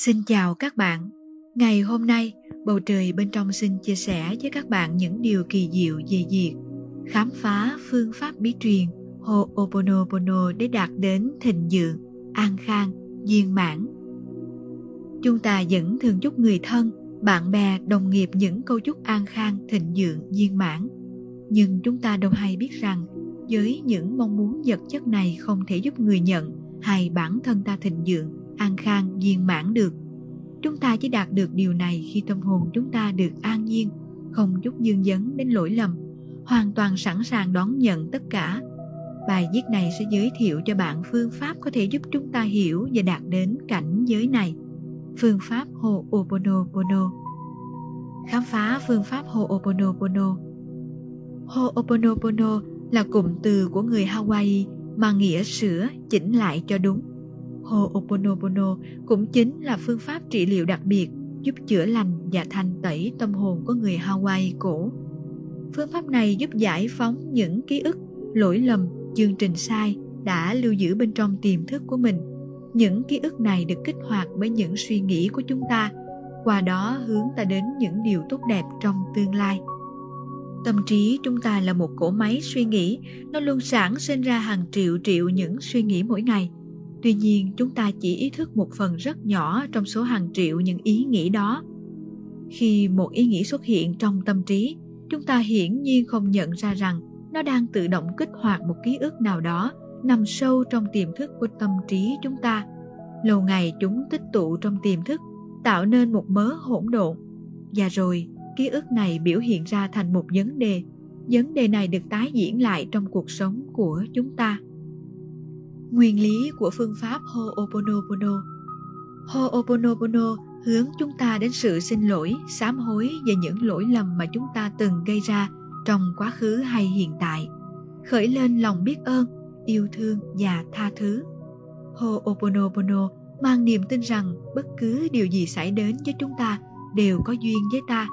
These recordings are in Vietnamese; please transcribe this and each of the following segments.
Xin chào các bạn. Ngày hôm nay, bầu trời bên trong xin chia sẻ với các bạn những điều kỳ diệu về việc khám phá phương pháp bí truyền Ho'oponopono để đạt đến thịnh vượng, an khang, viên mãn. Chúng ta vẫn thường chúc người thân, bạn bè, đồng nghiệp những câu chúc an khang, thịnh vượng, viên mãn. Nhưng chúng ta đâu hay biết rằng với những mong muốn vật chất này không thể giúp người nhận hay bản thân ta thịnh vượng, an khang, viên mãn được. Chúng ta chỉ đạt được điều này khi tâm hồn chúng ta được an nhiên, không chút dương dấn đến lỗi lầm, hoàn toàn sẵn sàng đón nhận tất cả. Bài viết này sẽ giới thiệu cho bạn phương pháp có thể giúp chúng ta hiểu và đạt đến cảnh giới này. Phương pháp Ho'oponopono Khám phá phương pháp Ho'oponopono Ho'oponopono là cụm từ của người Hawaii mà nghĩa sửa chỉnh lại cho đúng. Ho'oponopono cũng chính là phương pháp trị liệu đặc biệt giúp chữa lành và thanh tẩy tâm hồn của người Hawaii cổ. Phương pháp này giúp giải phóng những ký ức, lỗi lầm, chương trình sai đã lưu giữ bên trong tiềm thức của mình. Những ký ức này được kích hoạt bởi những suy nghĩ của chúng ta, qua đó hướng ta đến những điều tốt đẹp trong tương lai tâm trí chúng ta là một cỗ máy suy nghĩ nó luôn sản sinh ra hàng triệu triệu những suy nghĩ mỗi ngày tuy nhiên, chúng ta chỉ ý thức một phần rất nhỏ trong số hàng triệu những ý nghĩ đó. Khi một ý nghĩ xuất hiện trong tâm trí, chúng ta hiển nhiên không nhận ra rằng nó đang tự động kích hoạt một ký ức nào đó nằm sâu trong tiềm thức của tâm trí chúng ta. Lâu ngày chúng tích tụ trong tiềm thức, tạo nên một mớ hỗn độn. Và rồi, ký ức này biểu hiện ra thành một vấn đề. Vấn đề này được tái diễn lại trong cuộc sống của chúng ta nguyên lý của phương pháp Ho'oponopono. Ho'oponopono hướng chúng ta đến sự xin lỗi, sám hối về những lỗi lầm mà chúng ta từng gây ra trong quá khứ hay hiện tại, khởi lên lòng biết ơn, yêu thương và tha thứ. Ho'oponopono mang niềm tin rằng bất cứ điều gì xảy đến với chúng ta đều có duyên với ta.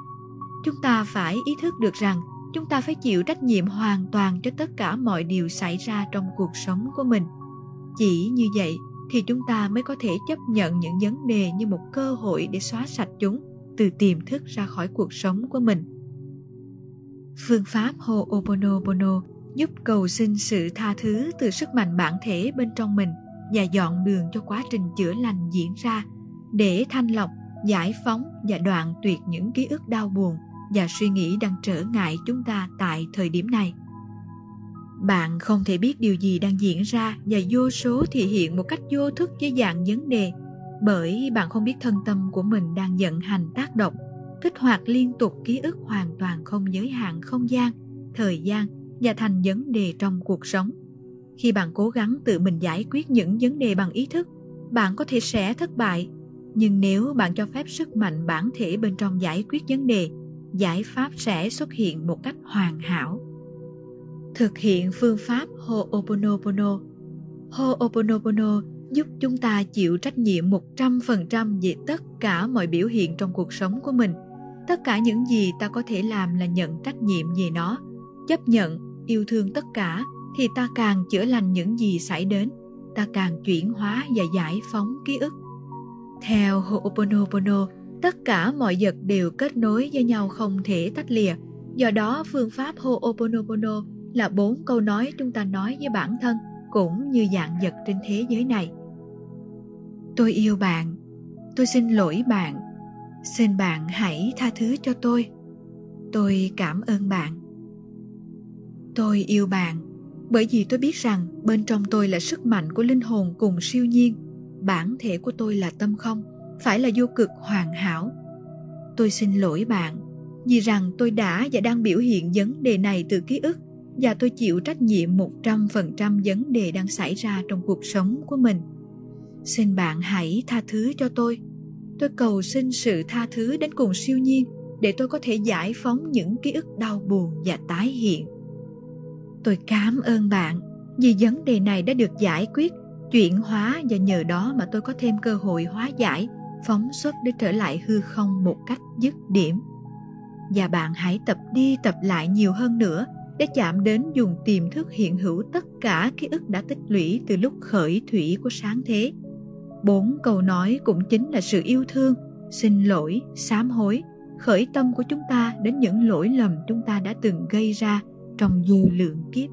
Chúng ta phải ý thức được rằng chúng ta phải chịu trách nhiệm hoàn toàn cho tất cả mọi điều xảy ra trong cuộc sống của mình chỉ như vậy thì chúng ta mới có thể chấp nhận những vấn đề như một cơ hội để xóa sạch chúng, từ tiềm thức ra khỏi cuộc sống của mình. Phương pháp ho'oponopono giúp cầu xin sự tha thứ từ sức mạnh bản thể bên trong mình và dọn đường cho quá trình chữa lành diễn ra để thanh lọc, giải phóng và đoạn tuyệt những ký ức đau buồn và suy nghĩ đang trở ngại chúng ta tại thời điểm này bạn không thể biết điều gì đang diễn ra và vô số thể hiện một cách vô thức với dạng vấn đề, bởi bạn không biết thân tâm của mình đang vận hành tác động kích hoạt liên tục ký ức hoàn toàn không giới hạn không gian, thời gian và thành vấn đề trong cuộc sống khi bạn cố gắng tự mình giải quyết những vấn đề bằng ý thức, bạn có thể sẽ thất bại nhưng nếu bạn cho phép sức mạnh bản thể bên trong giải quyết vấn đề, giải pháp sẽ xuất hiện một cách hoàn hảo. Thực hiện phương pháp Ho'oponopono. Ho'oponopono giúp chúng ta chịu trách nhiệm 100% về tất cả mọi biểu hiện trong cuộc sống của mình. Tất cả những gì ta có thể làm là nhận trách nhiệm về nó, chấp nhận, yêu thương tất cả thì ta càng chữa lành những gì xảy đến, ta càng chuyển hóa và giải phóng ký ức. Theo Ho'oponopono, tất cả mọi vật đều kết nối với nhau không thể tách lìa do đó phương pháp ho'oponopono là bốn câu nói chúng ta nói với bản thân cũng như dạng vật trên thế giới này. Tôi yêu bạn, tôi xin lỗi bạn, xin bạn hãy tha thứ cho tôi. Tôi cảm ơn bạn. Tôi yêu bạn, bởi vì tôi biết rằng bên trong tôi là sức mạnh của linh hồn cùng siêu nhiên, bản thể của tôi là tâm không, phải là vô cực hoàn hảo. Tôi xin lỗi bạn vì rằng tôi đã và đang biểu hiện vấn đề này từ ký ức và tôi chịu trách nhiệm một trăm phần trăm vấn đề đang xảy ra trong cuộc sống của mình. Xin bạn hãy tha thứ cho tôi. Tôi cầu xin sự tha thứ đến cùng siêu nhiên để tôi có thể giải phóng những ký ức đau buồn và tái hiện. Tôi cảm ơn bạn vì vấn đề này đã được giải quyết, chuyển hóa và nhờ đó mà tôi có thêm cơ hội hóa giải phóng xuất để trở lại hư không một cách dứt điểm và bạn hãy tập đi tập lại nhiều hơn nữa để chạm đến dùng tiềm thức hiện hữu tất cả ký ức đã tích lũy từ lúc khởi thủy của sáng thế Bốn câu nói cũng chính là sự yêu thương, xin lỗi, sám hối, khởi tâm của chúng ta đến những lỗi lầm chúng ta đã từng gây ra trong vô lượng kiếp.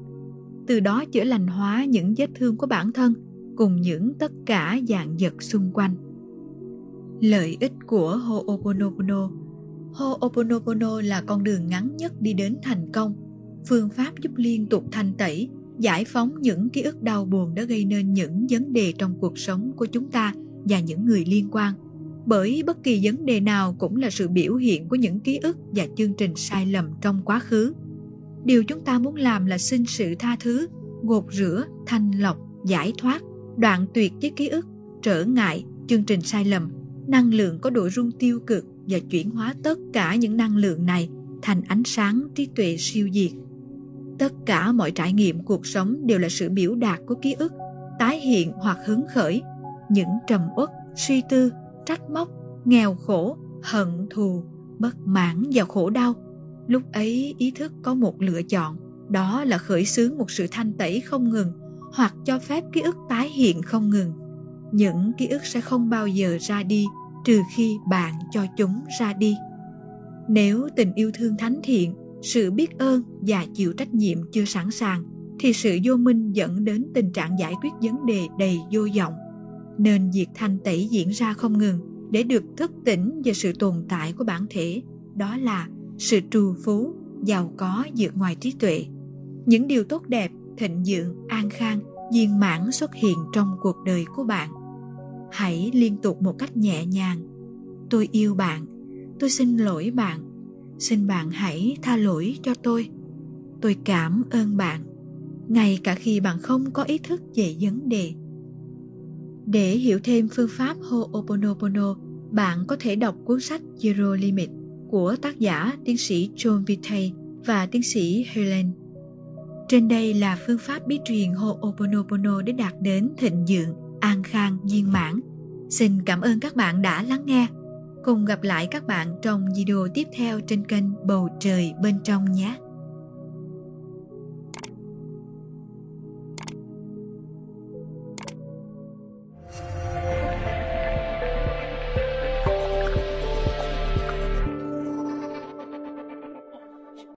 Từ đó chữa lành hóa những vết thương của bản thân cùng những tất cả dạng vật xung quanh. Lợi ích của Ho'oponopono Ho'oponopono là con đường ngắn nhất đi đến thành công, phương pháp giúp liên tục thanh tẩy, giải phóng những ký ức đau buồn đã gây nên những vấn đề trong cuộc sống của chúng ta và những người liên quan. Bởi bất kỳ vấn đề nào cũng là sự biểu hiện của những ký ức và chương trình sai lầm trong quá khứ. Điều chúng ta muốn làm là xin sự tha thứ, gột rửa, thanh lọc, giải thoát, đoạn tuyệt với ký ức, trở ngại, chương trình sai lầm, năng lượng có độ rung tiêu cực và chuyển hóa tất cả những năng lượng này thành ánh sáng trí tuệ siêu diệt. Tất cả mọi trải nghiệm cuộc sống đều là sự biểu đạt của ký ức, tái hiện hoặc hứng khởi, những trầm uất, suy tư, trách móc, nghèo khổ, hận thù, bất mãn và khổ đau. Lúc ấy ý thức có một lựa chọn, đó là khởi xướng một sự thanh tẩy không ngừng hoặc cho phép ký ức tái hiện không ngừng. Những ký ức sẽ không bao giờ ra đi trừ khi bạn cho chúng ra đi nếu tình yêu thương thánh thiện sự biết ơn và chịu trách nhiệm chưa sẵn sàng thì sự vô minh dẫn đến tình trạng giải quyết vấn đề đầy vô vọng. Nên việc thanh tẩy diễn ra không ngừng để được thức tỉnh về sự tồn tại của bản thể, đó là sự trù phú, giàu có vượt ngoài trí tuệ. Những điều tốt đẹp, thịnh vượng, an khang, viên mãn xuất hiện trong cuộc đời của bạn. Hãy liên tục một cách nhẹ nhàng. Tôi yêu bạn. Tôi xin lỗi bạn xin bạn hãy tha lỗi cho tôi tôi cảm ơn bạn ngay cả khi bạn không có ý thức về vấn đề để hiểu thêm phương pháp Ho'oponopono, bạn có thể đọc cuốn sách Zero Limit của tác giả tiến sĩ John Vittay và tiến sĩ Helen. Trên đây là phương pháp bí truyền Ho'oponopono để đạt đến thịnh vượng an khang viên mãn. Xin cảm ơn các bạn đã lắng nghe. Cùng gặp lại các bạn trong video tiếp theo trên kênh Bầu Trời Bên Trong nhé.